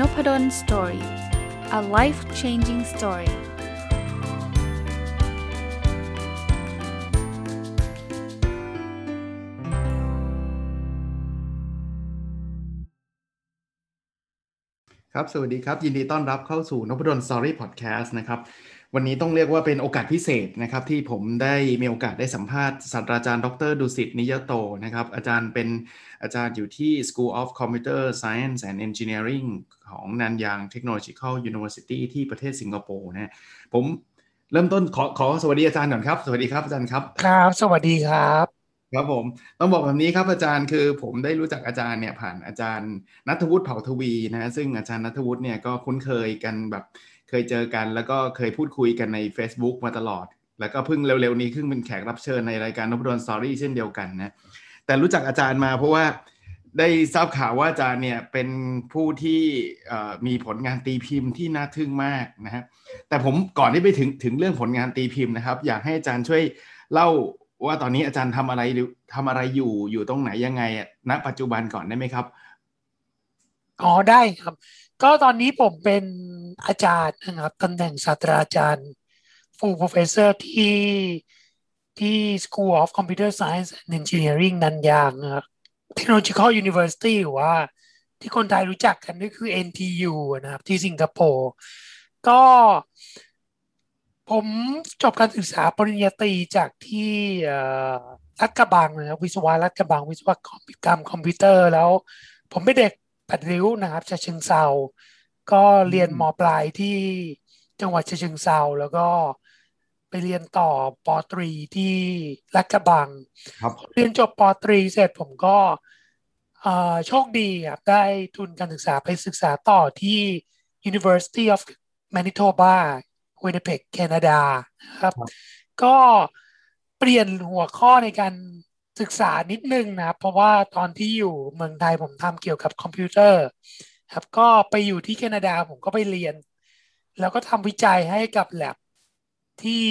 Noppadol Story a life changing story สวัสดีครับ ยินดีต้อนรับเข้าสู่นพดล Story Podcast นะครับ วันนี้ต้องเรียกว่าเป็นโอกาสพิเศษนะครับ ที่ผมได้มีโอกาสได้สัมภาษณ์ศาสตราจารย์ ดร.ดุสิตนิยะโตนะครับ อาจารย์เป็นอาจารย์อยู่ที่ School of Computer Science and Engineering ของนันยาง Technological University ที่ประเทศสิงคโปร์นะผมเริ่มต้นขอขอสวัสดีอาจารย์ก่อนครับ สวัสดีครับอาจารย์ครับ ครับ สวัสดีครับครับผมต้องบอกแบบนี้ครับอาจารย์คือผมได้รู้จักอาจารย์เนี่ยผ่านอาจารย์นัทวุฒิเผ่าทวีนะซึ่งอาจารย์นัทวุฒิเนี่ยก็คุ้นเคยกันแบบ เคยเจอกัน แล้วก็เคยพูดคุยกันใน Facebook มาตลอด แล้วก็เพิ่งเร็วๆนี้ขึ้นเป็นแขกรับเชิญในรายการนบดอนสตอรี่เช่นเดียวกันนะแต่รู้จักอาจารย์มาเพราะว่าได้ทราบข่าวว่าอาจารย์เนี่ยเป็นผู้ที่มีผลงานตีพิมพ์ที่น่าทึ่งมากนะฮะแต่ผมก่อนที่ไปถึงถึงเรื่องผลงานตีพิมพ์นะครับ อยากให้อาจารย์ช่วยเล่าว่าตอนนี้อาจารย์ทำอะไรหรือทำอะไรอยู่อยู่ตรงไหนยังไงณปัจจุบันก่อนได้ไหมครับอ๋อได้ครับ ก็ตอนนี้ผมเป็นอาจารย์นะครับตำแหน่งศาสตราจารย์ full professor ที่ที่ School of Computer Science and Engineering นันยางนะครับ Technological University หรือว่า ที่คนไทยรู้จักกันก็คือ NTU นะครับ ที่สิงคโปร์ก็ผมจบการศึกษาปริญญาตรีจากที่รัฐกระบังนะครับวิศวะรัฐกระบังวิศวกรรมคอมพิวเตอร์แล้ว ผมเป็นเด็ก ปัดริ้วนะครับชาเชิงเซาก็เรียนมปลายที่จังหวัดชเชิงเซาแล้วก็ไปเรียนต่อปตรีที่รักกระบังเรียนจบปตรีเสร็จผมก็โชคดีครับได้ทุนการศึกษาไปศึกษาต่อที่ University of Manitoba Winnipeg แคนาดาครับ ก็เปลี่ยนหัวข้อในการ ศึกษานิดนึงนะเพราะว่าตอนที่อยู่เมืองไทยผมทำเกี่ยวกับคอมพิวเตอร์ ครับก็ไปอยู่ที่แคนาดาผมก็ไปเรียน แล้วก็ทำวิจัยให้กับแลบที่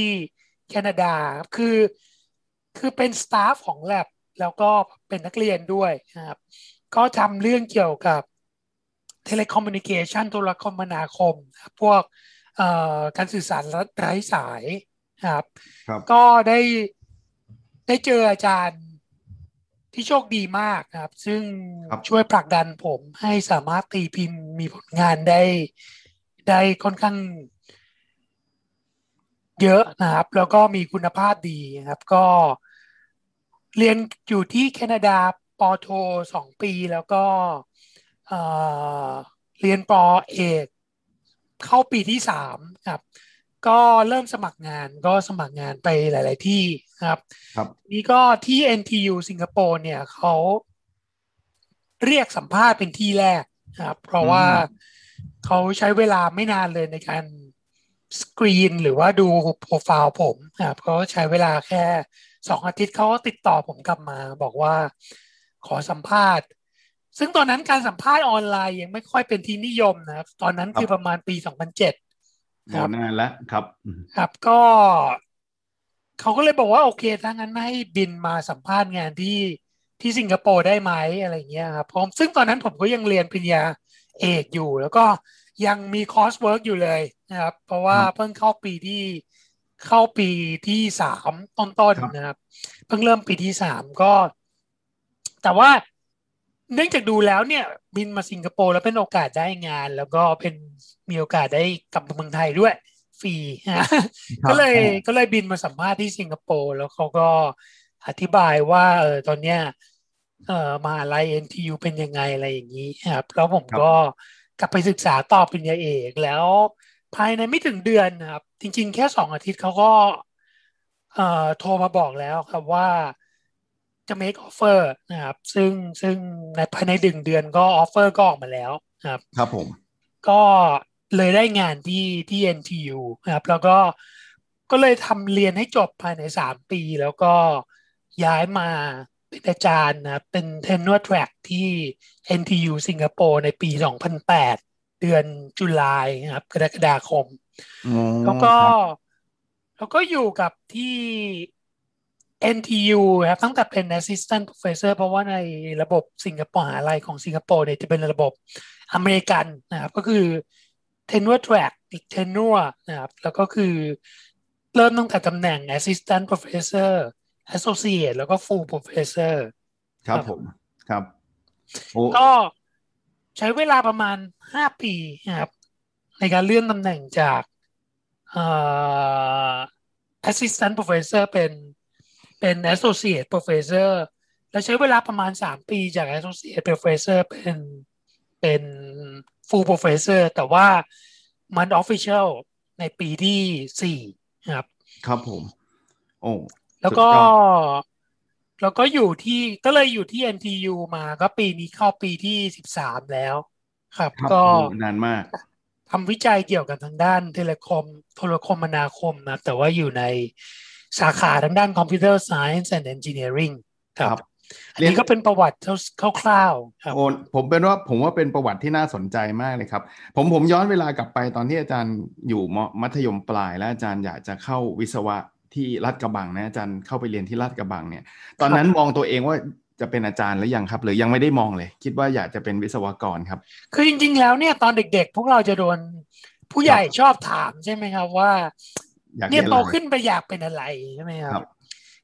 แคนาดาคือคือเป็น staff ของแลบแล้วก็เป็นนักเรียนด้วยนะครับ ก็ทำเรื่องเกี่ยวกับ telecommunication โทรคมนาคม พวกการสื่อสารไร้สายครับรบก็ได้ได้เจออาจารย์ ที่โชคดีมากครับ ซึ่งช่วยผลักดันผมให้สามารถตีพิมพ์มีผลงานได้ได้ค่อนข้างเยอะนะครับ แล้วก็มีคุณภาพดีครับ ก็เรียนอยู่ที่แคนาดาปอโทสองปี แล้วก็เรียนปอเอกเข้าปีที่สามครับ ก็เริ่มสมัครงานก็สมัครงานไปหลาย ๆ ที่ ครับครับนี่ก็ที่ NTU สิงคโปร์เนี่ยเขาเรียกสัมภาษณ์เป็นที่แรกครับเพราะว่าเขาใช้เวลาไม่นานเลยในการสกรีนหรือว่าดูโปรไฟล์ผมครับเขาใช้เวลาแค่สองอาทิตย์เขาก็ติดต่อผมกลับมาบอกว่าขอสัมภาษณ์ ซึ่งตอนนั้นการสัมภาษณ์ออนไลน์ยังไม่ค่อยเป็นที่นิยมนะครับ ตอนนั้นคือประมาณปี 2007ครับนานแล้วครับ ครับก็ เขาก็เลยบอกว่าโอเคถ้างั้นให้บินมาสัมภาษณ์งานที่ที่สิงคโปร์ได้ไหมอะไรเงี้ยครับผมซึ่งตอนนั้นผมก็ยังเรียนปริญญาเอกอยู่ แล้วก็ยังมี coursework อยู่เลยนะครับ เพราะว่าเพิ่งเข้าปีที่เข้าปีที่สามต้นๆนะครับ เพิ่งเริ่มปีที่สามก็ แต่ว่าเนื่องจากดูแล้วเนี่ย บินมาสิงคโปร์แล้วเป็นโอกาสได้งาน แล้วก็เป็นมีโอกาสได้กลับมาเมืองไทยด้วย ฟรีก็เลยก็เลยบินมาสัมภาษณ์ที่สิงคโปร์ แล้วเขาก็อธิบายว่าเออตอนเนี้ยเอ่อมาลัย NTU เป็นยังไงอะไรอย่างนี้ครับแล้วผมก็กลับไปศึกษาต่อปริญญาเอกแล้วภายในไม่ถึงเดือนนะครับ จริง ๆ แค่สองอาทิตย์เขาก็เอ่อโทรมาบอกแล้วครับว่าจะ make offer นะครับ ซึ่งซึ่งในภายในดึงเดือนก็ offer ก็ออกมาแล้วครับ ครับผม ก็ เลยได้งานที่ที่ NTU นะครับ แล้วก็ก็เลยทำเรียนให้จบภายในสามปี แล้วก็ย้ายมาเป็นอาจารย์นะเป็น tenure track ที่ NTU สิงคโปร์ในปี 2008 เดือนจุลายนะครับกรกฎาคม แล้วก็แล้วก็อยู่กับที่ NTU ครับตั้งแต่เป็น assistant professor เพราะว่าในระบบสิงคโปร์หาลัยของสิงคโปร์เนี่ยจะเป็นระบบอเมริกันนะครับ ก็คือ tenure track อีก tenure นะครับแล้วก็คือเริ่มตั้งแต่ตำแหน่ง assistant professor associate แล้วก็ full professor ครับผมครับโอ้ก็ใช้เวลาประมาณห้าปีนะครับในการเลื่อนตำแหน่งจากเอ่อ assistant professor เป็นเป็น associate professor แล้วใช้เวลาประมาณสามปีจาก associate professor เป็นเป็น full professor แต่ว่ามัน official ในปีที่สี่นะครับครับผม โอ้แล้วก็สุดยอดแล้วก็อยู่ที่ก็เลยอยู่ที่ NTU มาก็ปีนี้เข้าปีที่สิบสามแล้ว ครับครับก็โอ้นานมากทำวิจัยเกี่ยวกับทางด้านเทเลคอมโทรคมนาคมนะแต่ว่าอยู่ในสาขาทางด้าน Computer Science and Engineering ครับครับ อันนี้ก็เป็นประวัติคร่าวๆครับโอ้ผมเป็นว่าผมว่าเป็นประวัติที่น่าสนใจมากเลยครับ ผมผมย้อนเวลากลับไปตอนที่อาจารย์อยู่มมัธยมปลาย แล้วอาจารย์อยากจะเข้าวิศวะที่ลาดกระบังนะอาจารย์เข้าไปเรียนที่ลาดกระบังเนี่ย ตอนนั้นมองตัวเองว่าจะเป็นอาจารย์หรือยังครับ หรือยังไม่ได้มองเลย คิดว่าอยากจะเป็นวิศวกรครับ คือจริง ๆ แล้วเนี่ยตอนเด็ก ๆ พวกเราจะโดนผู้ใหญ่ชอบถามใช่ไหมครับว่าอยากเนี่ยเรียนโตอะไรขึ้นไปอยากเป็นอะไรใช่ไหมคครัรับบ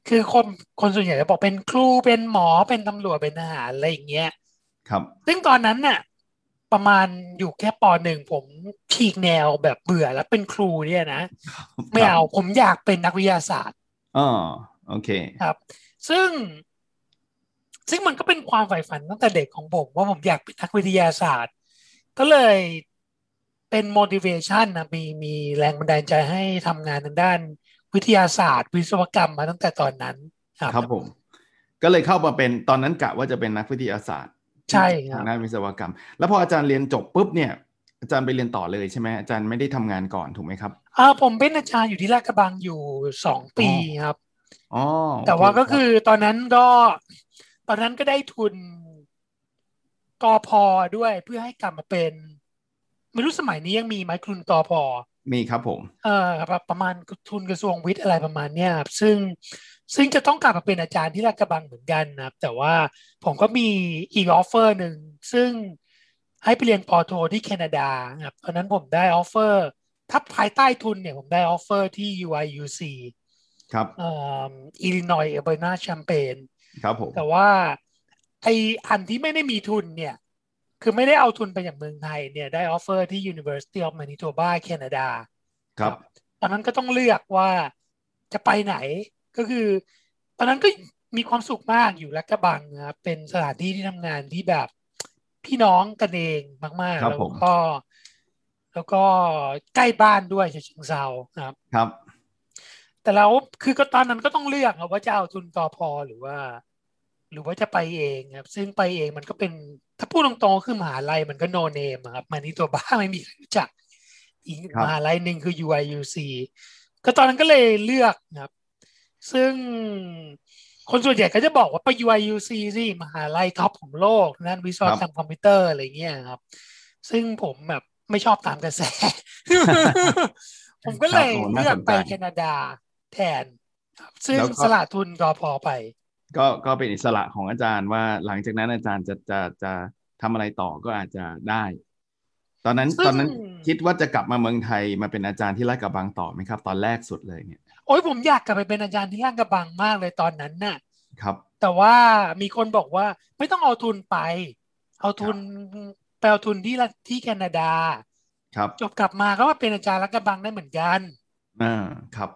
คือคนคนส่วนใหญ่จะบอกเป็นครูเป็นหมอเป็นตำรวจเป็นทหารอะไรอย่างเงี้ย ครับ ซึ่งตอนนั้นน่ะ ประมาณอยู่แค่ปหนึ่งผมฉีกแนวแบบเบื่อแล้วเป็นครูเนี่ยนะไม่เอาผมอยากเป็นนักวิทยาศาสตร์อ๋อโอเคครับ ซึ่ง ซึ่งมันก็เป็นความใฝ่ฝันตั้งแต่เด็กของผม ว่าผมอยากเป็นนักวิทยาศาสตร์ ก็เลยเป็น motivation นะมีมีแรงบันดาลใจให้ทำงานทางด้าน วิทยาศาสตร์ วิศวกรรมมาตั้งแต่ตอนนั้นครับครับผม ก็เลยเข้ามาเป็นตอนนั้นกะว่าจะเป็นนักวิทยาศาสตร์ใช่ครับทางด้านวิศวกรรม แล้วพออาจารย์เรียนจบปุ๊บเนี่ย อาจารย์ไปเรียนต่อเลยใช่ไหมอาจารย์ไม่ได้ทำงานก่อนถูกไหมครับอ่าผมเป็นอาจารย์อยู่ที่ลาดกระบังอยู่สองปีครับอ๋อแต่ว่าโเก็คือตอนนั้นก็ตอนนั้นก็ได้ทุนกอพอด้วยเพื่อให้กลับมาเป็น ไม่รู้สมัยนี้ยังมีไหมทุนกอพอ มีครับผมเอ่อแบบประมาณทุนกระทรวงวิทย์อะไรประมาณเนี้ยครับซึ่งซึ่งจะต้องกลับมาเป็นอาจารย์ที่ลาดกระบังเหมือนกันนะครับ แต่ว่าผมก็มีอีกออฟเฟอร์หนึ่งซึ่งให้ไปเรียนป.โทที่แคนาดาครับตอนนั้นผมได้ offer ถ้าภายใต้ทุนเนี่ยผมได้ออฟเฟอร์ที่ UIUC ครับเอ่อ Illinois Urbana-Champaign ครับผมแต่ว่าไอ้อันที่ไม่ได้มีทุนเนี่ย คือไม่ได้เอาทุนไปจากเมืองไทยเนี่ยได้ออฟเฟอร์ที่ University of Manitoba แคนาดาครับตอนนั้นก็ต้องเลือกว่าจะไปไหนก็คือ ตอนนั้นก็มีความสุขมากอยู่ลาดกระบังนะครับเป็นสถานที่ที่ทำงานที่แบบพี่น้องกันเองมากๆครับแล้วผมก็ แล้วก็ใกล้บ้านด้วยฉะเชิงเซานะครับ ครับ แต่แล้วคือก็ตอนนั้นก็ต้องเลือกครับว่าจะเอาทุนกอพอหรือว่า หรือว่าจะไปเองครับ ซึ่งไปเองมันก็เป็น ถ้าพูดตรงๆคือมหาลัยมันก็โนเนมครับมานี่ตัวบ้าไม่มีใครรู้จัก อีกครับมหาลัยหนึ่งคือ UIUC ก็ตอนนั้นก็เลยเลือกนะครับ ซึ่งคนส่วนใหญ่ก็จะบอกว่าไป UIUC สิมหาลัย top ของโลกด้านวิศวกรรมคอมพิวเตอร์อะไรเงี้ยครับ ซึ่งผมแบบไม่ชอบตามกระแส ผมก็เลยครับโอ้น่าเลือกสนใจไปแคนาดาแทนครับซึ่งแล้วก็สละทุนกอพอไป ก็ก็เป็นอิสระของอาจารย์ว่าหลังจากนั้นอาจารย์จะจะจะทำอะไรต่อก็อาจจะได้ ตอนนั้นซึ่งตอนนั้นคิดว่าจะกลับมาเมืองไทยมาเป็นอาจารย์ที่ลาดกระบังต่อไหมครับ ตอนแรกสุดเลยเนี่ยโอ้ยผมอยากกลับไปเป็นอาจารย์ที่ลาดกระบังมากเลยตอนนั้นน่ะ ครับ แต่ว่ามีคนบอกว่าไม่ต้องเอาทุนไป เอาทุนไปเอาทุนที่ละที่แคนาดา ครับ จบกลับมาก็มาเป็นอาจารย์รัฐกระบังได้เหมือนกันอ่าครับ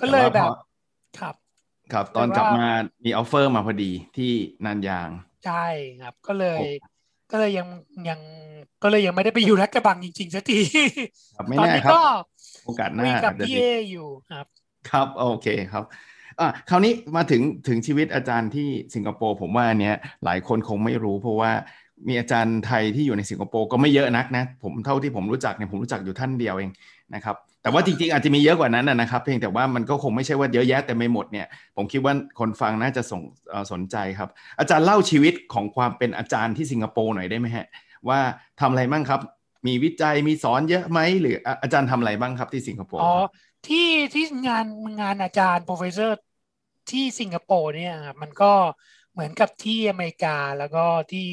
ก็เลยต่แบว่าบพอครับ ครับ ตอนแต่ว่ากลับมามีออฟเฟอร์มาพอดีที่นันยาง ใช่ครับ ก็เลยโอ้ก็เลยยังยังก็เลยยังไม่ได้ไปอยู่รัฐกระบังจริงๆสักทีครับไม่ตอนแน่นี้ครับก็โอกาสหคุน้ายกับอาจจะพี่ดีเออยู่ครับ ครับ โอเคครับอะคราวนี้มาถึงถึงชีวิตอาจารย์ที่สิงคโปร์ผมว่าอันเนี้ยหลายคนคงไม่รู้ เพราะว่ามีอาจารย์ไทยที่อยู่ในสิงคโปร์ก็ไม่เยอะนักนะ ผมเท่าที่ผมรู้จักเนี่ยผมรู้จักอยู่ท่านเดียวเองนะครับ แต่ว่าจริงๆ อาจจะมีเยอะกว่านั้นนะครับ เพียงแต่ว่ามันก็คงไม่ใช่ว่าเยอะแยะแต่ไม่หมดเนี่ย ผมคิดว่าคนฟังน่าจะส่งสนใจครับ อาจารย์เล่าชีวิตของความเป็นอาจารย์ที่สิงคโปร์หน่อยได้ไหมฮะ ว่าทำอะไรบ้างครับ มีวิจัยมีสอนเยอะไหมหรืออาจารย์ทำอะไรบ้างครับที่สิงคโปร์อ๋อที่ที่งานงานอาจารย์ professor ที่สิงคโปร์เนี่ยครับมันก็เหมือนกับที่อเมริกาแล้วก็ที่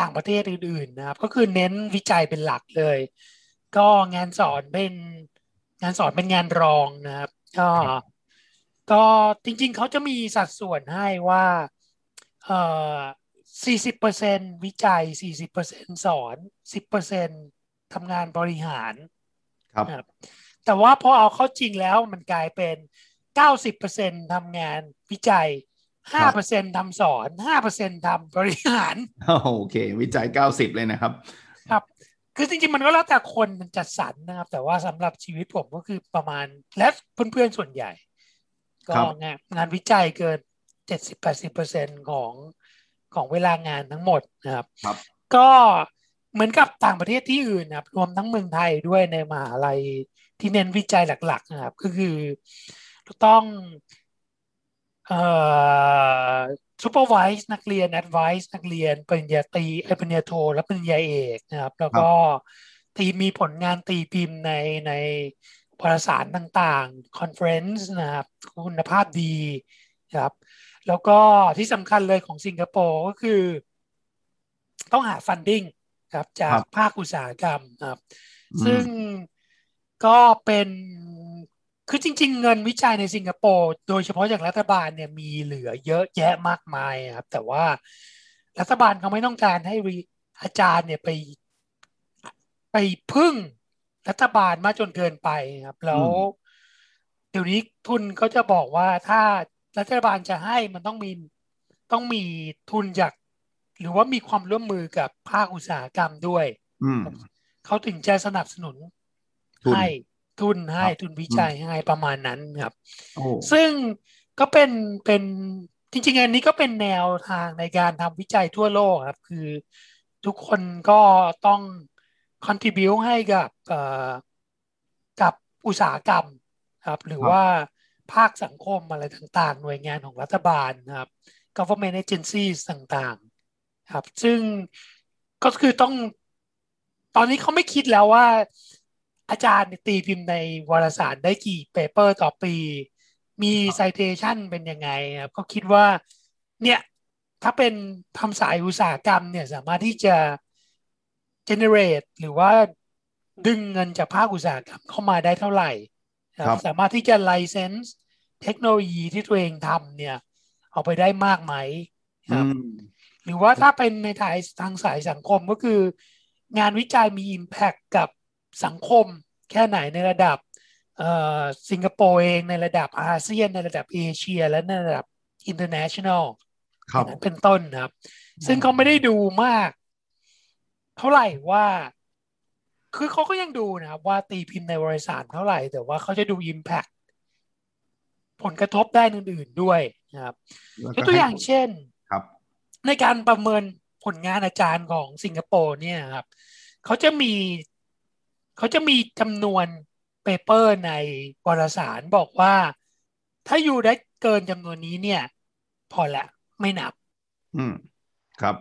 ต่างประเทศอื่นๆนะครับ ก็คือเน้นวิจัยเป็นหลักเลย ก็งานสอนเป็น งานสอนเป็นงานรองนะครับ ก็ก็จริงๆเขาจะมีสัดส่วนให้ว่าเอ่อสี่สิบเปอร์เซ็นวิจัยสี่สิบเปอร์เซ็นสอนสิบเปอร์เซ็นทำงานบริหารครับนะครับแต่ว่าพอเอาเข้าจริงแล้วมันกลายเป็นเก้าสิบเปอร์เซ็นทำงานวิจัยห้าเปอร์เซ็นทำสอนห้าเปอร์เซ็นทำบริหาร โอเค วิจัยเก้าสิบเลยนะครับ ครับคือจริงๆมันก็แล้วแต่คนมันจัดสรรนะครับ แต่ว่าสำหรับชีวิตผมก็คือประมาณและเพื่อนๆส่วนใหญ่ ก็ครับงานงานวิจัยเกินเจ็ดสิบแปดสิบเปอร์เซ็นของของเวลางานทั้งหมดนะครับครับ ก็เหมือนกับต่างประเทศที่อื่นนะครับรวมทั้งเมืองไทยด้วยในมหาลัยที่เน้นวิจัยหลัก ๆ นะครับ ก็คือต้องเอ่อ supervise นักเรียน advise นักเรียนปริญญาตรีเอ้ยปริญญาโท และปริญญาเอกนะครับ แล้วก็ตีมีผลงานตีพิมพ์ในในวารสารต่างๆ conference นะครับคุณภาพดีนะครับ แล้วก็ที่สำคัญเลยของสิงคโปร์ก็คือ ต้องหา funding ครับจากครับภาคอุตสาหกรรมนะครับอืมซึ่งก็เป็น คือจริง ๆ เงินวิจัยในสิงคโปร์โดยเฉพาะจากรัฐบาลเนี่ยมีเหลือเยอะแยะมากมายครับ แต่ว่ารัฐบาลเขาไม่ต้องการให้วิอาจารย์เนี่ยไปไปพึ่งรัฐบาลมากจนเกินไปครับ แล้ว เดี๋ยวนี้ทุนเขาจะบอกว่าถ้ารัฐบาลจะให้มันต้องมีต้องมีทุนจาก หรือว่ามีความร่วมมือกับภาคอุตสาหกรรมด้วยอืมเขาถึงจะสนับสนุนทุนให้ ทุนให้ครับทุนวิจัยให้ประมาณนั้นครับโอ้ซึ่งก็เป็นเป็นจริงๆอันนี้ก็เป็นแนวทางในการทำวิจัยทั่วโลกครับ คือทุกคนก็ต้อง contribu ให้กับเอ่อกับอุตสาหกรรมครับ หรือว่าภาคสังคมอะไรต่างๆ หน่วยงานของรัฐบาลนะครับ government agencies ต่างๆ ครับ ซึ่งก็คือต้องตอนนี้เขาไม่คิดแล้วว่า อาจารย์ตีพิมพ์ในวารสารได้กี่เปเปอร์ต่อปี มี citation เป็นยังไงครับก็คิดว่าเนี่ยถ้าเป็นทำสายอุตสาหกรรมเนี่ยสามารถที่จะ generate หรือว่าดึงเงินจากภาคอุตสาหกรรมเข้ามาได้เท่าไหร่ครับสามารถที่จะ license เทคโนโลยีที่ตัวเองทำเนี่ยเอาไปได้มากไหมคอืรับมหรือว่าถ้าเป็นในทางทางสายสังคมก็คืองานวิจัยมี Impact กับ สังคมแค่ไหนในระดับเอ่อสิงคโปร์เองในระดับอาเซียน ในระดับเอเชีย และในระดับ international ครับอย่างนั้นเป็นต้นนะครับ ซึ่งเขาไม่ได้ดูมาก เท่าไหร่ว่า คือเขาก็ยังดูนะครับ ว่าตีพิมพ์ในวารสารเท่าไหร่ แต่ว่าเขาจะดู Impact ผลกระทบด้านอื่น ๆด้วยนะครับแล้วยก็กตัวอย่างให้เช่นครับ ในการประเมินผลงานอาจารย์ของสิงคโปร์เนี่ยครับเขาจะมี เขาจะมีจำนวนเปเปอร์ในวารสารบอกว่า ถ้าอยู่ได้เกินจำนวนนี้เนี่ย พอละไม่นับ อืมครับ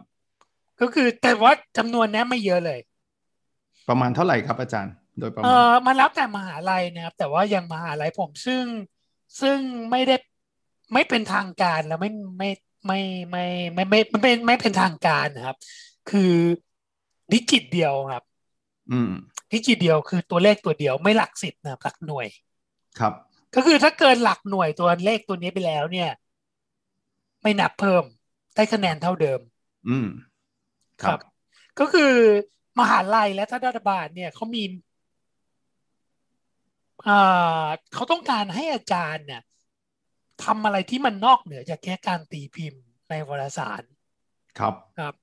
ก็คือแต่ว่าจำนวนนี้ไม่เยอะเลย ประมาณเท่าไหร่ครับอาจารย์ โดยประเอมาณอมันแล้วแต่มหาลัยนะครับ แต่ว่าอย่างมหาลัยผมซึ่งซึ่งไม่ได้ไม่เป็นทางการแล้วไม่ไม่ไม่ไม่ไม่ไม่ไม่ไม่ไม่เป็นทางการนะครับ คือดิจิตเดียวครับ อืมดิจิตเดียวคือตัวเลขตัวเดียวไม่หลักสิบนะครับหลักหน่วย ครับ ก็คือถ้าเกินหลักหน่วยตัวเลขตัวนี้ไปแล้วเนี่ย ไม่นับเพิ่มได้คะแนนเท่าเดิม อืม ครับ ก็คือมหาลัยและรัฐบาลเนี่ยเขามีอ่าเขาต้องการให้อาจารย์เนี่ยทำอะไรที่มันนอกเหนือจากแค่การตีพิมพ์ในวารสาร ครับ ครับ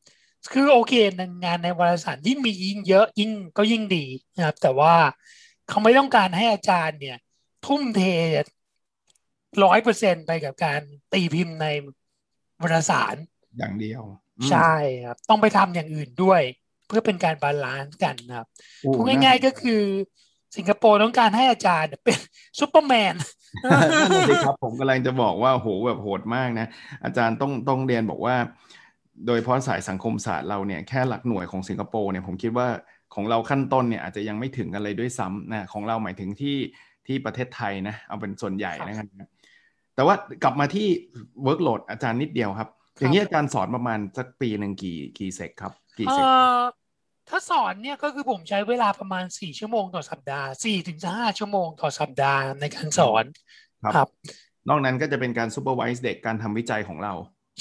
คือโอเคงานในวารสารยิ่งมียิ่งเยอะยิ่งก็ยิ่งดีนะครับ แต่ว่าเขาไม่ต้องการให้อาจารย์เนี่ย ทุ่มเทร้อยเปอร์เซ็นไปกับการตีพิมพ์ในวารสารอย่างเดียวอืมใช่ครับ ต้องไปทำอย่างอื่นด้วย เพื่อเป็นการ balance กันนะครับโอ้พูดง่าย ๆก็คือ สิงคโปร์ต้องการให้อาจารย์เป็นซูเปอร์แมนนั่นน่ะสิรับผมกำลังจะบอกว่าโหแบบโหดมากนะ อาจารย์ต้องต้องเรียนบอกว่า โดยเฉพาะสายสังคมศาสตร์เราเนี่ยแค่หลักหน่วยของสิงคโปร์เนี่ยผมคิดว่าของเราขั้นต้นเนี่ยอาจจะยังไม่ถึงอะไรด้วยซ้ำนะของเราหมายถึงที่ที่ประเทศไทยนะเอาเป็นส่วนใหญ่นะครับ แต่ว่ากลับมาที่ workload อาจารย์นิดเดียวครับ อย่างนี้อาจารย์สอนประมาณสักปีหนึ่งกี่กี่ sec ครับกี่เอ่อ secถ้าสอนเนี่ยก็คือผมใช้เวลาประมาณสี่ชั่วโมงต่อสัปดาห์สี่ถึงห้าชั่วโมงต่อสัปดาห์ในการสอนครับครับนอกนั้นก็จะเป็นการ supervise เด็กการทำวิจัยของเรา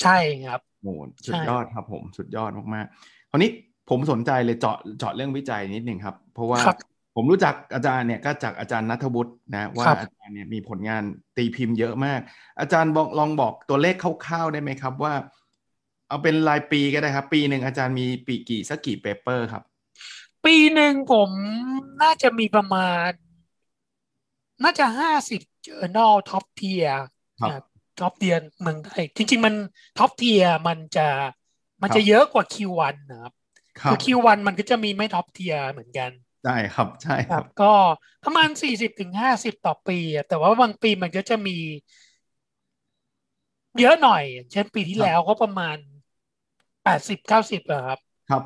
ใช่ครับ โอ้โหสุดใช่ยอดครับผมสุดยอดมากๆคราวนี้ผมสนใจเลยเจาะเจาะเรื่องวิจัยนิดหนึ่งครับ เพราะว่าครับผมรู้จักอาจารย์เนี่ยก็จากอาจารย์นัทวุฒินะว่าครับอาจารย์เนี่ยมีผลงานตีพิมพ์เยอะมาก อาจารย์บอกลองบอกตัวเลขคร่าวๆได้ไหมครับว่า เอาเป็นรายปีก็ได้ครับ ปีหนึ่งอาจารย์มีปีกี่สักกี่ paper ครับ ปีหนึ่งผมน่าจะมีประมาณ น่าจะห้าสิบ journal top tier ครับ top tier เมืองไทยจริง ๆ มัน top tier มันจะมันครับจะเยอะกว่า Q1 นะครับครัคือ Q1 มันก็จะมีไม่ top tier เหมือนกันได้ครับใช่ครับครับก็ประมาณสี่สิบถึงห้าสิบต่อปีอะแต่ว่าบางปีมันก็จะมี เยอะหน่อยอย่างเช่นปีที่ครับแล้วก็ประมาณแปดสิบเก้าสิบอะครับ ครับ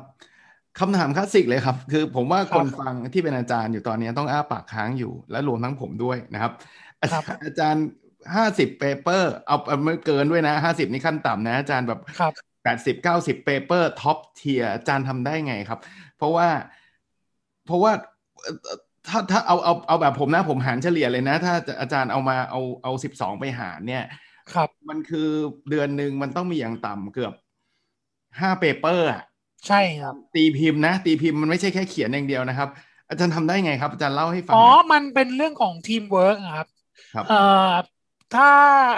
คำถามคลาสสิกเลยครับ คือผมว่าครัคบนฟังที่เป็นอาจารย์อยู่ตอนนี้ต้องอ้าปากค้างอยู่และรวมทั้งผมด้วยนะครับ อาจารย์ครับอาจารย์ ห้าสิบ paper เอาเอาไม่เกินด้วยนะห้าสิบนี่ขั้นต่ำนะอาจารย์แบบครับแปดสิบเก้าสิบ paper top tier อาจารย์ทำได้ไงครับ เพราะว่าเพราะว่าเอ่อถ้าถ้าเอาเอาเอาแบบผมนะผมหารเฉลี่ยเลยนะ ถ้าอาจารย์เอามาเอาเอาสิบสองไปหารเนี่ย ครับ มันคือเดือนหนึ่งมันต้องมีอย่างต่ำเกือบห้า paper อะใช่ครับ ตีพิมพ์นะ ตีพิมพ์มันไม่ใช่แค่เขียนอย่างเดียวนะครับ อาจารย์ทำได้ไงครับ อาจารย์เล่าให้ฟัง อ๋อหน่อยมันเป็นเรื่องของทีมเวิร์กครับ ครับเอ่อ ถ้า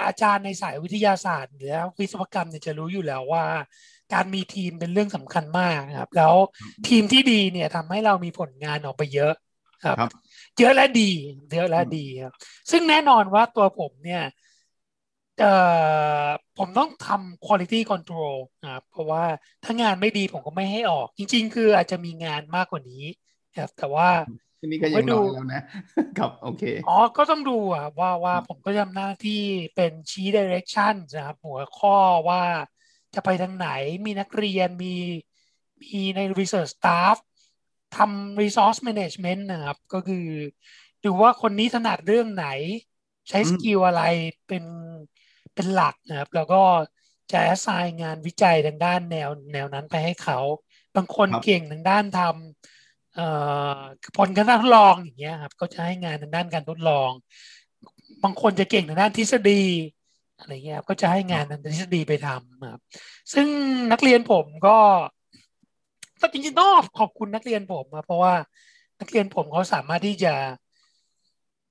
อาจารย์ในสายวิทยาศาสตร์หรือวิศวกรรมเนี่ยจะรู้อยู่แล้วว่า การมีทีมเป็นเรื่องสำคัญมากนะครับ แล้วทีมที่ดีเนี่ยทำให้เรามีผลงานออกไปเยอะครับครับเยอะและดีเยอะและอืมดีครับซึ่งแน่นอนว่าตัวผมเนี่ยเอ่อผมต้องทำ quality control นะครับเพราะว่าถ้างานไม่ดีผมก็ไม่ให้ออก จริง ๆ คืออาจจะมีงานมากกว่านี้ครับแต่ว่า ทีนี้ก็ยังน้อยแล้วนะครับโอเคอ๋อก็ต้องดูอะว่าว่าผมก็ทำหน้าที่เป็นชี้ direction นะครับหัวข้อว่าจะไปทางไหนมีนักเรียนมีมีใน research staff ทำ resource management นะครับ ก็คือดูว่าคนนี้ถนัดเรื่องไหน ใช้อืมสกิลอะไรเป็นเป็นหลักนะครับ แล้วก็จะ assign งานวิจัยทางด้านแนวแนวนั้นไปให้เขา บางคนครับเก่งทางด้านทำเอ่อ ผลการทดลองอย่างเงี้ยครับก็จะให้งานทางด้านการทดลอง บางคนจะเก่งทางด้านทฤษฎีอะไรเงี้ยครับก็จะให้งานทางทฤษฎีไปทำครับ ซึ่งนักเรียนผมก็ก็จริงๆต้องขอบคุณนักเรียนผมนะเพราะว่านักเรียนผมเขาสามารถที่จะ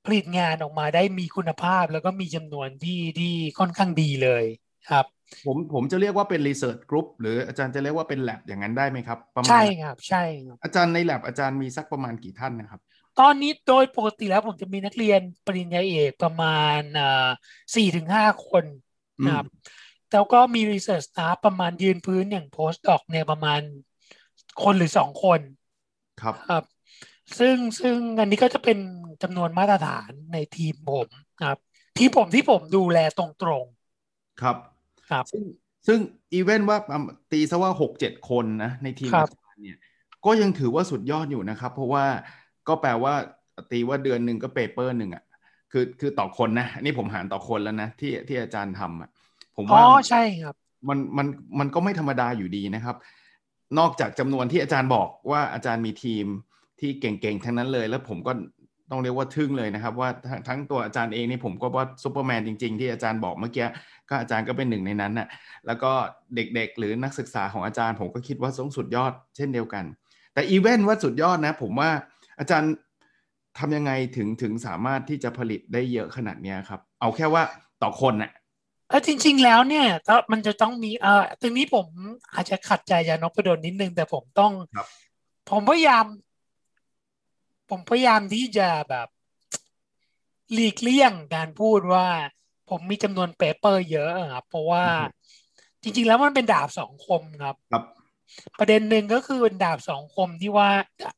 ผลิตงานออกมาได้มีคุณภาพ แล้วก็มีจำนวนที่ที่ค่อนข้างดีเลยครับ ผมผมจะเรียกว่าเป็น research group หรืออาจารย์จะเรียกว่าเป็น lab อย่างนั้นได้ไหมครับ ประมาณใช่ครับ ใช่ครับอาจารย์ใน lab อาจารย์มีสักประมาณกี่ท่านนะครับ ตอนนี้โดยปกติแล้วผมจะมีนักเรียนปริญญาเอกประมาณสี่ถึงห้าคนนะครับแล้วก็มี research staff ประมาณยืนพื้นอย่าง postdoc เนี่ยประมาณคนหรือสองคนครับครับ ซึ่งซึ่งอันนี้ก็จะเป็นจำนวนมาตรฐานในทีมผมครับ ทีมผมที่ผมดูแลตรงครับๆ ครับซึ่งซึ่งอีเวนต์ว่าอะตีซะว่าหกเจ็ดคนนะในทีมครับอาจารย์เนี่ยก็ยังถือว่าสุดยอดอยู่นะครับ เพราะว่าก็แปลว่าตีว่าเดือนหนึ่งก็ paper หนึ่งอะคือคือต่อคนนะอันนี่ผมหารต่อคนแล้วนะที่ที่อาจารย์ทำอะผมอ๋อว่าใช่ครับ มันมันมันก็ไม่ธรรมดาอยู่ดีนะครับ นอกจากจำนวนที่อาจารย์บอกว่าอาจารย์มีทีมที่เก่งๆทั้งนั้นเลย แล้วผมก็ ต้องเรียกว่าทึ่งเลยนะครับ ว่าทั้งทั้งตัวอาจารย์เองนี่ผมก็ว่าซูเปอร์แมนจริงๆ ที่อาจารย์บอกเมื่อกี้ก็อาจารย์ก็เป็นหนึ่งในนั้นน่ะแล้วก็เด็กๆ หรือนักศึกษาของอาจารย์ ผมก็คิดว่าต้องสุดยอดเช่นเดียวกัน แต่อีเวนต์ว่าสุดยอดนะ ผมว่าอาจารย์ทำยังไงถึงถึงสามารถที่จะผลิตได้เยอะขนาดเนี้ยครับ เอาแค่ว่าต่อคนน่ะเออจริง ๆ แล้วเนี่ยถ้ามันจะต้องมีเอ่อตรงนี้ผมอาจจะขัดใจอาจารย์นพดลนิดนึงแต่ผมต้องครับผมพยายาม ผมพยายามที่จะแบบหลีกเลี่ยงการพูดว่า ผมมีจำนวน paper เยอะครับเพราะว่าจริง ๆ แล้วมันเป็นดาบสองคมครับ ครับ ประเด็นหนึ่งก็คือเป็นดาบสองคมที่ว่า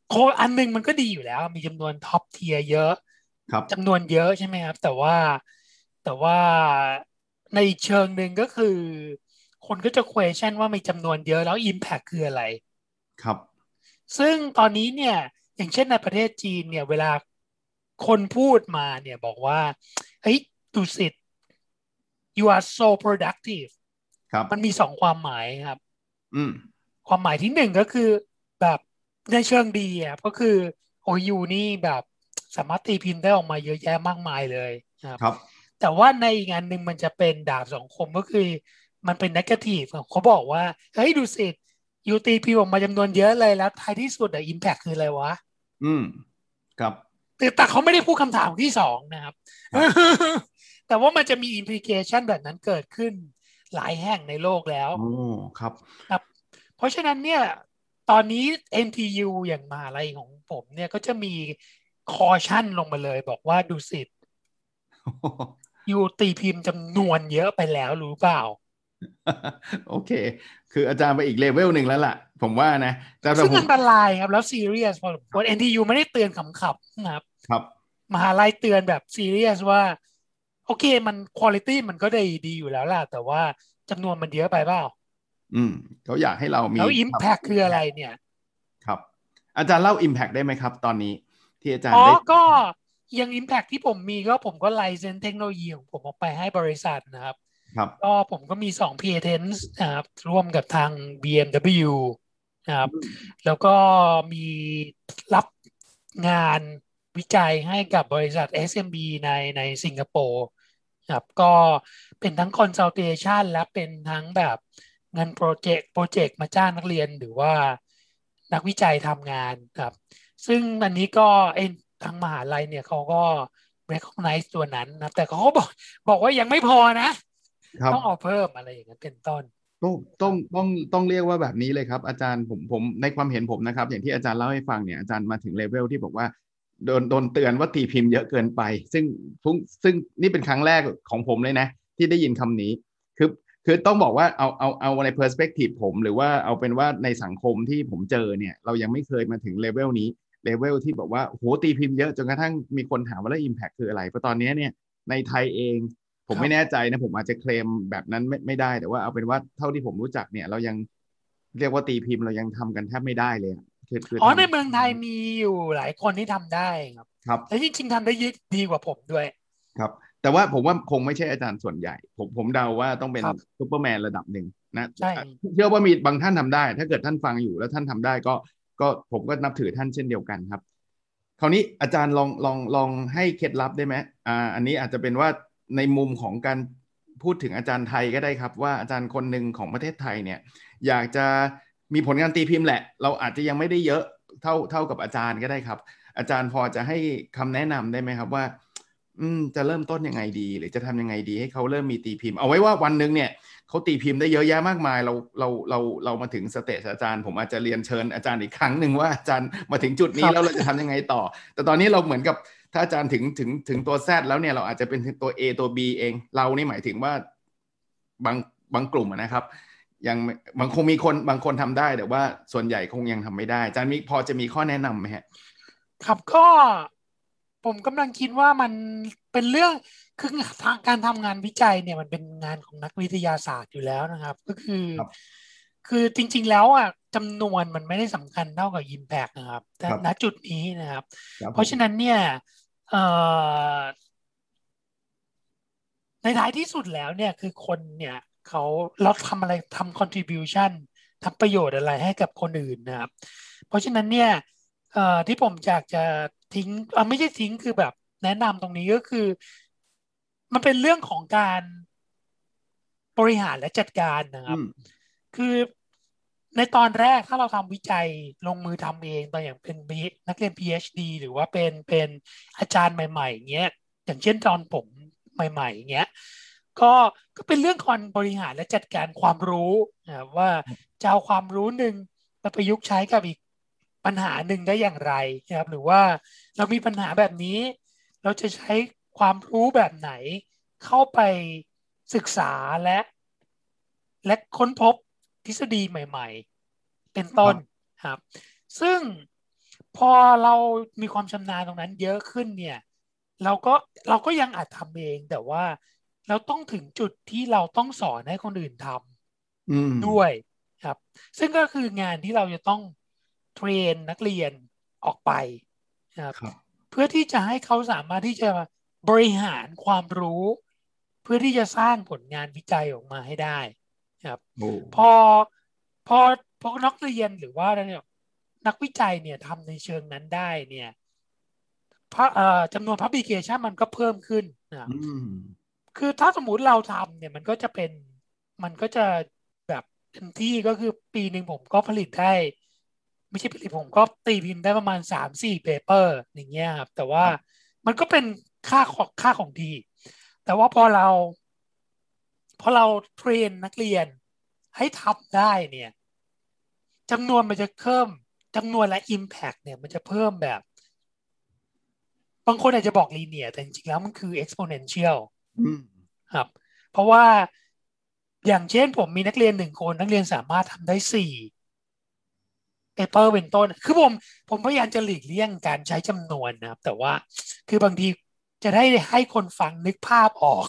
คืออันหนึ่งมันก็ดีอยู่แล้ว มีจำนวน top tier เยอะครับจำนวนเยอะใช่ไหมครับ แต่ว่าแต่ว่าในอีกเชิงหนึ่งก็คือ คนก็จะ question ว่ามีจำนวนเยอะแล้ว impact คืออะไร ครับ ซึ่งตอนนี้เนี่ย อย่างเช่นในประเทศจีนเนี่ยเวลาคนพูดมาเนี่ยบอกว่าเฮ้ยดูสิต you are so productive ครับมันมีสองความหมายครับ อืมความหมายที่หนึ่งก็คือแบบในเชิงดีอะก็คือโอยูนี่แบบสามารถตีพิมพ์ได้ออกมาเยอะแยะมากมายเลยครับครับแต่ว่าในอีกงานหนึ่งมันจะเป็นดาบสองคมก็คือ มันเป็นนักทีฟเขาบอกว่าเฮ้ยดูสิยูตีพิมพ์ออกมาจำนวนเยอะเลยแล้วท้ายที่สุดอะอิมแพคคืออะไรวะ อืม ครับ แต่แต่เขาไม่ได้พูดคำถามที่สองนะครับครับแต่ว่ามันจะมีอิมพลิเคชันแบบนั้นเกิดขึ้นหลายแห่งในโลกแล้วโอ้ครับ เพราะฉะนั้นเนี่ย ตอนนี้ NTU อย่างมหาลัยของผมเนี่ยก็จะมีคอชั่นลงมาเลย บอกว่าดูสิยูตีพิมพ์จำนวนเยอะไปแล้วรู้เปล่า โอเค คืออาจารย์ไปอีกเลเวลหนึ่งแล้วล่ะ ผมว่านะแต่ซึ่งผมอันตรายครับแล้วซีเรียสพอสมควร NTU ไม่ได้เตือนขำๆนะครับ ครับมหาลัยเตือนแบบซีเรียสว่า โอเคมันคุณ i t y มันก็ได้ดีอยู่แล้วล่ะ แต่ว่าจำนวนมันเยอะไปเปล่าอืมเขาอยากให้เรามีแล้ว Impact คืออะไรเนี่ย ครับ อาจารย์เล่า Impact ได้ไหมครับ ตอนนี้ที่อาจารย์อ๋อได้ก็ยัง Impact ที่ผมมีก็ผมก็ไลเซนเทคโนโลยีของผมออกไปให้บริษัทนะครับ ครับก็ผมก็มีสอง patents นะครับร่วมกับทาง BMW นะครับ แล้วก็มีรับงานวิจัยให้กับบริษัท SMB ในในสิงคโปร์ครับก็เป็นทั้ง consultation และเป็นทั้งแบบเงินโปรเจกต์โปรเจกต์มาจ้างนักเรียนหรือว่านักวิจัยทำงานครับ ซึ่งอันนี้ก็เอ็นทางมหาลัยเนี่ยเขาก็ recognize ตัวนั้นนะแต่เขาก็บอกบอกว่ายังไม่พอนะครับต้องเอาเพิ่มอะไรอย่างนั้นเป็นต้น ต้องต้องต้องต้องเรียกว่าแบบนี้เลยครับ อาจารย์ผมผมในความเห็นผมนะครับ อย่างที่อาจารย์เล่าให้ฟังเนี่ยอาจารย์มาถึงเลเวลที่บอกว่าโดนโดนเตือนว่าตีพิมพ์เยอะเกินไป ซึ่งซึ่งซึ่งนี่เป็นครั้งแรกของผมเลยนะ ที่ได้ยินคำนี้คือคือต้องบอกว่าเอาเอาเอาใน perspective ผม หรือว่าเอาเป็นว่าในสังคมที่ผมเจอเนี่ย เรายังไม่เคยมาถึงเลเวลนี้เลเวลที่บอกว่าโหตีพิมพ์เยอะจนกระทั่งมีคนถามว่าแล้ว impact คืออะไรเพราะตอนนี้เนี่ยในไทยเอง ผมครับไม่แน่ใจนะผมอาจจะเคลมแบบนั้นไม่ไม่ได้ แต่ว่าเอาเป็นว่าเท่าที่ผมรู้จักเนี่ย เรายังเรียกว่าตีพิมพ์เรายังทำกันแทบไม่ได้เลยอะคือคืออ๋อทำในเมืองไทยมีอยู่หลายคนที่ทำได้ครับ ครับและจริงๆทำได้ดีกว่าผมด้วย ครับ แต่ว่าผมว่าคงไม่ใช่อาจารย์ส่วนใหญ่ ผมผมเดาว่าต้องเป็นครับซูเปอร์แมนระดับหนึ่งนะใช่เชื่อว่ามีบางท่านทำได้ ถ้าเกิดท่านฟังอยู่แล้วท่านทำได้ก็ก็ผมก็นับถือท่านเช่นเดียวกันครับคราวนี้อาจารย์ลองลองลองให้เคล็ดลับได้ไหมอ่าอันนี้อาจจะเป็นว่า ในมุมของการพูดถึงอาจารย์ไทยก็ได้ครับ ว่าอาจารย์คนหนึ่งของประเทศไทยเนี่ย อยากจะมีผลงานตีพิมพ์แหละ เราอาจจะยังไม่ได้เยอะเท่าเท่ากับอาจารย์ก็ได้ครับ อาจารย์พอจะให้คำแนะนำได้ไหมครับว่า อืมจะเริ่มต้นยังไงดี หรือจะทำยังไงดีให้เขาเริ่มมีตีพิมพ์ เอาไว้ว่าวันหนึ่งเนี่ยเขาตีพิมพ์ได้เยอะแยะมากมาย เราเราเราเรามาถึงสเตจอาจารย์ ผมอาจจะเรียนเชิญอาจารย์อีกครั้งหนึ่งว่าอาจารย์มาถึงจุดนี้ครับแล้วเราจะทำยังไงต่อ แต่ตอนนี้เราเหมือนกับ ถ้าอาจารย์ถึงถึงถึงตัว Z แล้วเนี่ยเราอาจจะเป็นตัว A ตัว B เอง เรานี่หมายถึงว่าบางบางกลุ่มอะนะครับยังไม่บางคงมีคนบางคนทำได้ แต่ว่าส่วนใหญ่คงยังทำไม่ได้อาจารย์มีพอจะมีข้อแนะนำไหมฮะครับก็ผมกำลังคิดว่ามันเป็นเรื่องคือทางการทำงานวิจัยเนี่ยมันเป็นงานของนักวิทยาศาสตร์อยู่แล้วนะครับ ก็คือครับคือจริง ๆ แล้วอะจำนวนมันไม่ได้สำคัญเท่ากับ Impact นะครับแต่ครับณจุดนี้นะครับครับ เพราะฉะนั้นเนี่ยเอ่อ ในท้ายที่สุดแล้วเนี่ยคือคนเนี่ยเขาเราทำอะไรทำ contribution ทำประโยชน์อะไรให้กับคนอื่นนะครับ เพราะฉะนั้นเนี่ยเอ่อที่ผมอยากจะทิ้งเอ่อไม่ใช่ทิ้งคือแบบแนะนำตรงนี้ก็คือ มันเป็นเรื่องของการบริหารและจัดการนะครับอืมคือ ในตอนแรกถ้าเราทำวิจัยลงมือทำเองตอนอย่างเป็นนักเรียน PhD หรือว่าเป็นเป็นอาจารย์ใหม่ๆอย่างเงี้ยอย่างเช่นตอนผมใหม่ๆอย่างเงี้ยก็ก็เป็นเรื่องการบริหารและจัดการความรู้นะครับว่าจะเอาความรู้หนึ่งมาประยุกต์ใช้กับอีกปัญหาหนึ่งได้อย่างไรนะครับหรือว่าเรามีปัญหาแบบนี้ เราจะใช้ความรู้แบบไหนเข้าไปศึกษาและ และค้นพบ ฤษฎีใหม่ ๆ เป็นต้นครับ ซึ่งพอเรามีความชำนาญตรงนั้นเยอะขึ้นเนี่ย เราก็เราก็ยังอาจทำเองแต่ว่าเราต้องถึงจุดที่เราต้องสอนให้คนอื่นทอืมำด้วยครับ ซึ่งก็คืองานที่เราจะต้องเทรนนักเรียนออกไปนะครับครับเพื่อที่จะให้เขาสามารถที่จะบริหารความรู้ เพื่อที่จะสร้างผลงานวิจัยออกมาให้ได้ ครับโอ้พอพอพวกนักเรียนหรือว่าเนี่ยนักวิจัยเนี่ยทำในเชิงนั้นได้เนี่ยพระจำนวนพับลิเคชันมันก็เพิ่มขึ้นนะคือถ้าสมมุติเราทำเนี่ยมันก็จะเป็นมันก็จะแบบเต็มที่ก็คือปีหนึ่งผมก็ผลิตได้ ไม่ใช่ผลิตผมก็ตีพิมพ์ได้ประมาณสามสี่เปเปอร์อย่างเงี้ยครับแต่ว่ามันก็เป็นค่าของค่าของดี แต่ว่าพอเรา พอเราเทรนนักเรียนให้ทำได้เนี่ยจำนวนมันจะเพิ่มจำนวนและ Impact เนี่ยมันจะเพิ่มแบบ บางคนอาจจะบอกลีเนียแต่จริงๆแล้วมันคือ exponential ครับ เพราะว่าอย่างเช่นผมมีนักเรียนหนึ่งคน นักเรียนสามารถทำได้สี่เปเปอร์เป็นต้น คือผมผมพยายามจะหลีกเลี่ยงการใช้จำนวนนะครับ แต่ว่าคือบางทีจะได้ให้คนฟังนึกภาพออก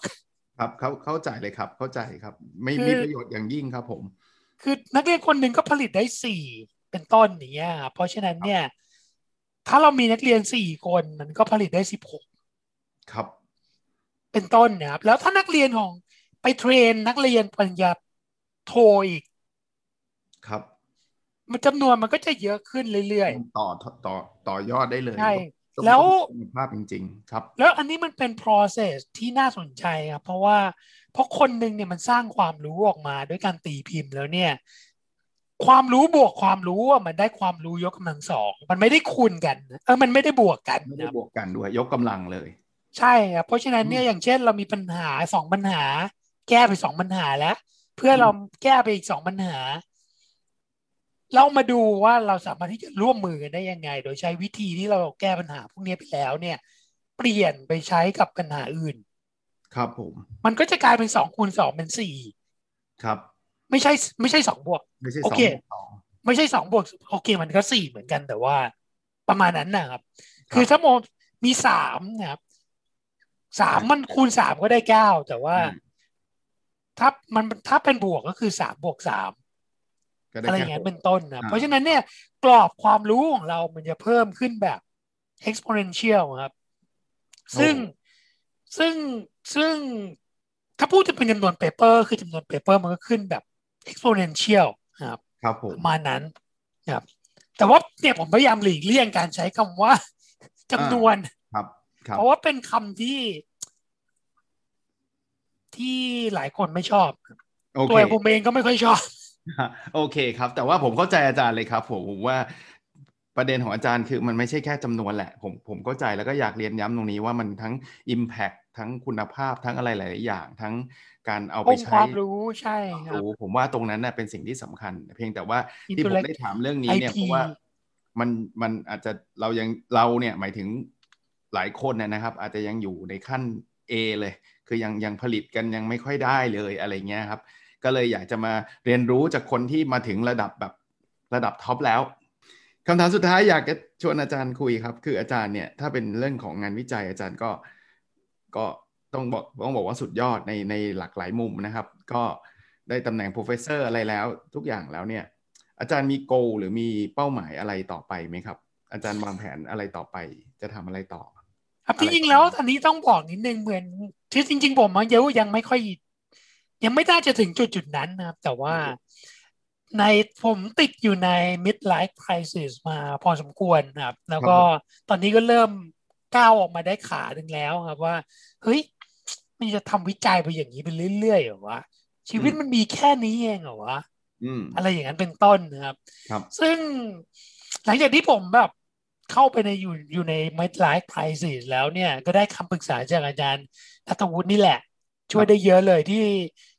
ครับเขาเข้าใจเลยครับ เข้าใจครับ ไม่มีประโยชน์อย่างยิ่งครับผม คือนักเรียนคนหนึ่งก็ผลิตได้สี่เป็นต้นอย่างเงี้ยเพราะฉะนั้นเนี่ย ถ้าเรามีนักเรียนสี่คนมันก็ผลิตได้สิบหกครับ เป็นต้นนะครับแล้วถ้านักเรียนของไปเทรนนักเรียนปัญญาโทอีกครับ มันจำนวนมันก็จะเยอะขึ้นเรื่อยๆ ต่อต่อต่อยอดได้เลยใช่ แล้วภาพจริง ๆ ครับ แล้วอันนี้มันเป็น process ที่น่าสนใจครับเพราะว่าเพราะคนหนึ่งเนี่ยมันสร้างความรู้ออกมาด้วยการตีพิมพ์แล้วเนี่ย ความรู้บวกความรู้อะมันได้ความรู้ยกกำลังสองมันไม่ได้คูณกันเออมันไม่ได้บวกกันไม่ได้บวกกันด้วย ยกกำลังเลย ใช่ครับเพราะฉะนั้นเนี่ยอย่างเช่นเรามีปัญหาสองปัญหา แก้ไปสองปัญหาแล้ว เพื่อเราแก้ไปอีกสองปัญหา เรามาดูว่าเราสามารถที่จะร่วมมือกันได้ยังไง โดยใช้วิธีที่เราแก้ปัญหาพวกนี้ไปแล้วเนี่ย เปลี่ยนไปใช้กับปัญหาอื่น ครับผม มันก็จะกลายเป็นสองคูณสองเป็นสี่ครับ ไม่ใช่ไม่ใช่สองบวกไม่ใช่โอเคไม่ใช่สองบวกโอเค มันก็สี่เหมือนกันแต่ว่าประมาณนั้นนะครับ คือถ้าโมมีสามนะครับสามมันคูณสามก็ได้เก้าแต่ว่า ถ้ามันถ้าเป็นบวกก็คือสามบวกสาม อะไรอย่างเงี้ยเป็นต้นนะเพราะฉะนั้นเนี่ยกรอบความรู้ของเรามันจะเพิ่มขึ้นแบบ exponential ครับ ซึ่งซึ่งซึ่งถ้าพูดจะเป็นจำนวน paper คือจำนวน paper มันก็ขึ้นแบบ exponential ครับครับผมมานั้นครับ แต่ว่าเนี่ยผมพยายามหลีกเลี่ยงการใช้คำว่าจำนวนครับ เพราะว่าเป็นคำที่ ที่หลายคนไม่ชอบ ตัวผมเองก็ไม่ค่อยชอบ โอเคครับ แต่ว่าผมเข้าใจอาจารย์เลยครับ ผมผมว่าประเด็นของอาจารย์คือมันไม่ใช่แค่จำนวนแหละ ผมผมเข้าใจแล้วก็อยากเรียนย้ำตรงนี้ว่ามันทั้ง Impact ทั้งคุณภาพทั้งอะไรหลาย ๆ อย่าง ทั้งการเอาไปใช้ความรู้ใช่ครับผมว่าตรงนั้นน่ะเป็นสิ่งที่สำคัญ เพียงแต่ว่าที่ผมได้ถามเรื่องนี้เนี่ยเพราะว่ามันมันอาจจะเรายังเราเนี่ยหมายถึงหลายคนนะครับ อาจจะยังอยู่ในขั้น A เลย คือยังยังผลิตกันยังไม่ค่อยได้เลยอะไรเงี้ยครับ ก็เลยอยากจะมาเรียนรู้จากคนที่มาถึงระดับแบบระดับท็อปแล้วคำถามสุดท้ายอยากจะชวนอาจารย์คุยครับ คืออาจารย์เนี่ยถ้าเป็นเรื่องของงานวิจัยอาจารย์ก็ก็ต้องบอกต้องบอกว่าสุดยอดในในหลากหลายมุมนะครับ ก็ได้ตำแหน่ง professor อะไรแล้วทุกอย่างแล้วเนี่ยอาจารย์มีโกหรือมีเป้าหมายอะไรต่อไปไหมครับ อาจารย์วางแผนอะไรต่อไปจะทำอะไรต่อ ครับจริงแล้วอันนี้ต้องบอกนิดนึงเหมือนที่จริง ๆ ผมมันเยอะยังไม่ค่อย ยังไม่ได้จะถึงจุดจุดนั้นนะครับ แต่ว่าในผมติดอยู่ใน midlife crisis มาพอสมควรครับ แล้วก็ตอนนี้ก็เริ่มก้าวออกมาได้ขาหนึ่งแล้วครับว่า เฮ้ย มันจะทำวิจัยไปอย่างนี้ไปเรื่อยๆเหรอวะชีวิตมันมีแค่นี้เองเหรอวะอะไรอย่างนั้นเป็นต้นนะครับ ซึ่งหลังจากที่ผมแบบเข้าไปในอยู่อยู่ใน midlife crisis แล้วเนี่ย ก็ได้คำปรึกษาจากอาจารย์นัทวุฒินี่แหละ ช่วยได้เยอะเลยที่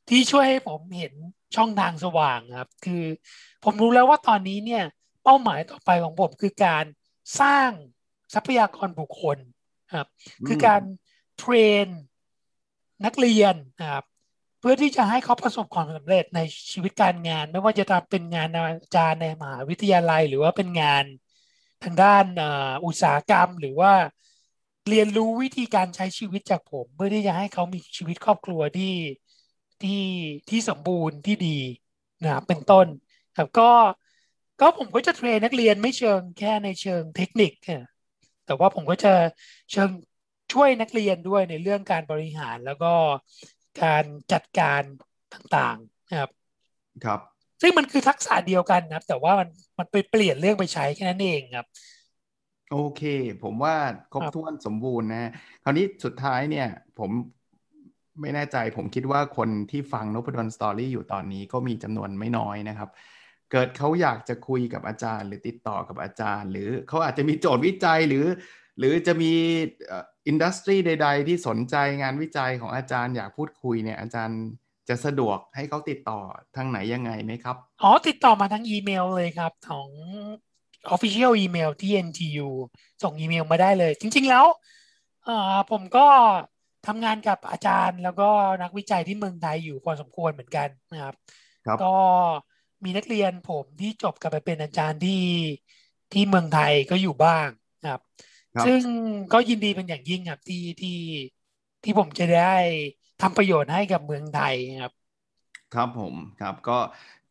ที่ช่วยให้ผมเห็นช่องทางสว่างครับ คือผมรู้แล้วว่าตอนนี้เนี่ยเป้าหมายต่อไปของผมคือการสร้างทรัพยากรบุคคลครับ คือการเทรนนักเรียนครับเพื่อที่จะให้เขาประสบความสำเร็จในชีวิตการงาน ไม่ว่าจะทำเป็นงานอาจารย์ในมหาวิทยาลัย หรือว่าเป็นงานทางด้านอุตสาหกรรมหรือว่าเรียนรู้วิธีการใช้ชีวิตจากผม เพื่อที่จะให้เขามีชีวิตครอบครัวที่ ที่ที่สมบูรณ์ที่ดีนะเป็นต้นครับก็ก็ผมก็จะเทรนนักเรียนไม่เชิงแค่ในเชิงเทคนิค แต่ว่าผมก็จะเชิงช่วยนักเรียนด้วยในเรื่องการบริหารแล้วก็การจัดการต่างๆนะครับครับ ซึ่งมันคือทักษะเดียวกันนะครับ แต่ว่ามันมันไปเปลี่ยนเรื่องไปใช้แค่นั้นเองครับ โอเค ผมว่าครบถ้วนสมบูรณ์นะคราวนี้สุดท้ายเนี่ย ผม ไม่แน่ใจผมคิดว่าคนที่ฟังนพดลสตอรี่อยู่ตอนนี้ก็มีจำนวนไม่น้อยนะครับ เกิดเขาอยากจะคุยกับอาจารย์ หรือติดต่อกับอาจารย์ หรือเขาอาจจะมีโจทย์วิจัยหรือ หรือจะมีอินดัสทรีใด ๆ ที่สนใจงานวิจัยของอาจารย์อยากพูดคุยเนี่ยอาจารย์จะสะดวกให้เขาติดต่อทางไหนยังไงไหมครับ อ๋อ ติดต่อมาทางอีเมลเลยครับ ของ Official Email ที่ NTU ส่งอีเมลมาได้เลย จริง ๆ แล้วผมก็ ทำงานกับอาจารย์แล้วก็นักวิจัยที่เมืองไทยอยู่พอสมควรเหมือนกันนะครับรบก็มีนักเรียนผมที่จบกลับไปเป็นอาจารย์ที่ที่เมืองไทยก็อยู่บ้างครับรบซึ่งก็ยินดีเป็นอย่างยิ่งครับที่ที่ที่ผมจะได้ทำประโยชน์ให้กับเมืองไทยครับ ครับผมครับก็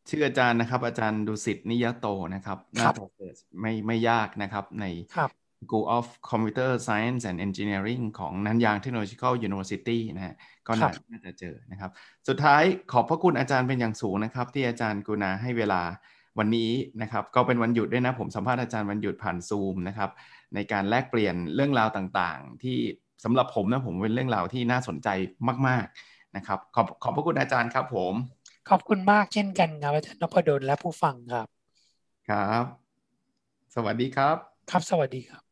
ชื่ออาจารย์นะครับ อาจารย์ดุสิตนิยโตนะครับน่าจะเกิดไม่ไม่ยากนะครับใน School of Computer Science and Engineering ของนันยาง Technological University นะฮะก็น่าจะเจอนะครับ สุดท้ายขอบพระคุณอาจารย์เป็นอย่างสูงนะครับ ที่อาจารย์กุณาให้เวลาวันนี้นะครับก็เป็นวันหยุดด้วยนะผมสัมภาษณ์อาจารย์วันหยุดผ่านซูมนะครับในการแลกเปลี่ยนเรื่องราวต่างๆ ที่สำหรับผมนะผมเป็นเรื่องราวที่น่าสนใจมาก ๆนะครับ ขอบขอบพระคุณอาจารย์ครับ ผม ขอบคุณมากเช่นกันครับอาจารย์นพดลและผู้ฟังครับ ครับ สวัสดีครับ ครับสวัสดีครับ